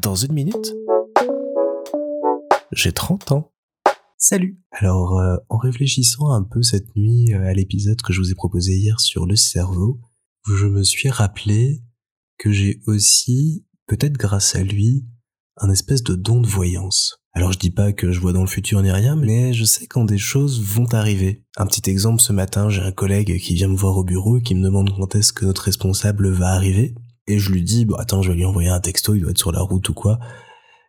Dans une minute, j'ai 30 ans. Salut Alors, euh, en réfléchissant un peu cette nuit euh, à l'épisode que je vous ai proposé hier sur le cerveau, je me suis rappelé que j'ai aussi, peut-être grâce à lui, un espèce de don de voyance. Alors je dis pas que je vois dans le futur ni rien, mais je sais quand des choses vont arriver. Un petit exemple, ce matin, j'ai un collègue qui vient me voir au bureau et qui me demande quand est-ce que notre responsable va arriver. Et je lui dis, bah attends, je vais lui envoyer un texto, il doit être sur la route ou quoi.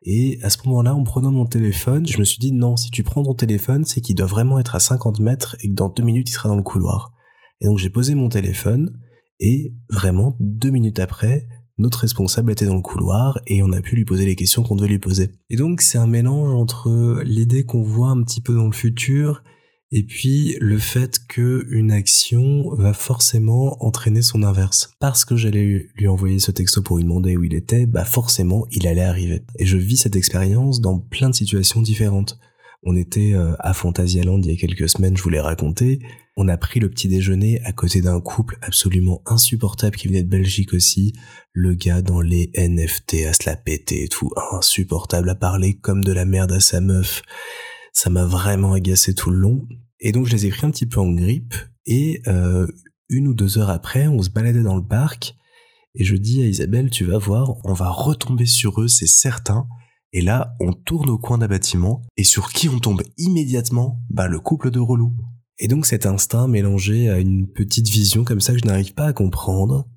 Et à ce moment-là, en prenant mon téléphone, je me suis dit, non, si tu prends ton téléphone, c'est qu'il doit vraiment être à 50 mètres et que dans deux minutes, il sera dans le couloir. Et donc j'ai posé mon téléphone, et vraiment, deux minutes après, notre responsable était dans le couloir et on a pu lui poser les questions qu'on devait lui poser. Et donc c'est un mélange entre l'idée qu'on voit un petit peu dans le futur et puis le fait que une action va forcément entraîner son inverse. Parce que j'allais lui envoyer ce texto pour lui demander où il était, bah forcément il allait arriver. Et je vis cette expérience dans plein de situations différentes. On était euh, à Land il y a quelques semaines, je vous l'ai raconté. On a pris le petit déjeuner à côté d'un couple absolument insupportable qui venait de Belgique aussi. Le gars dans les NFT à se la péter et tout, insupportable à parler comme de la merde à sa meuf. Ça m'a vraiment agacé tout le long. Et donc je les ai pris un petit peu en grippe. Et euh, une ou deux heures après, on se baladait dans le parc. Et je dis à Isabelle, tu vas voir, on va retomber sur eux, c'est certain. Et là, on tourne au coin d'un bâtiment, et sur qui on tombe immédiatement? Bah le couple de relous. Et donc cet instinct mélangé à une petite vision comme ça que je n'arrive pas à comprendre,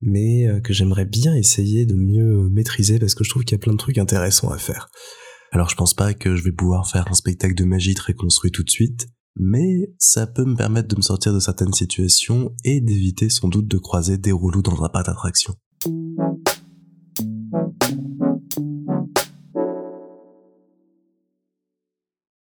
mais euh, que j'aimerais bien essayer de mieux maîtriser parce que je trouve qu'il y a plein de trucs intéressants à faire. Alors je pense pas que je vais pouvoir faire un spectacle de magie très construit tout de suite, mais ça peut me permettre de me sortir de certaines situations et d'éviter sans doute de croiser des relous dans un parc d'attraction.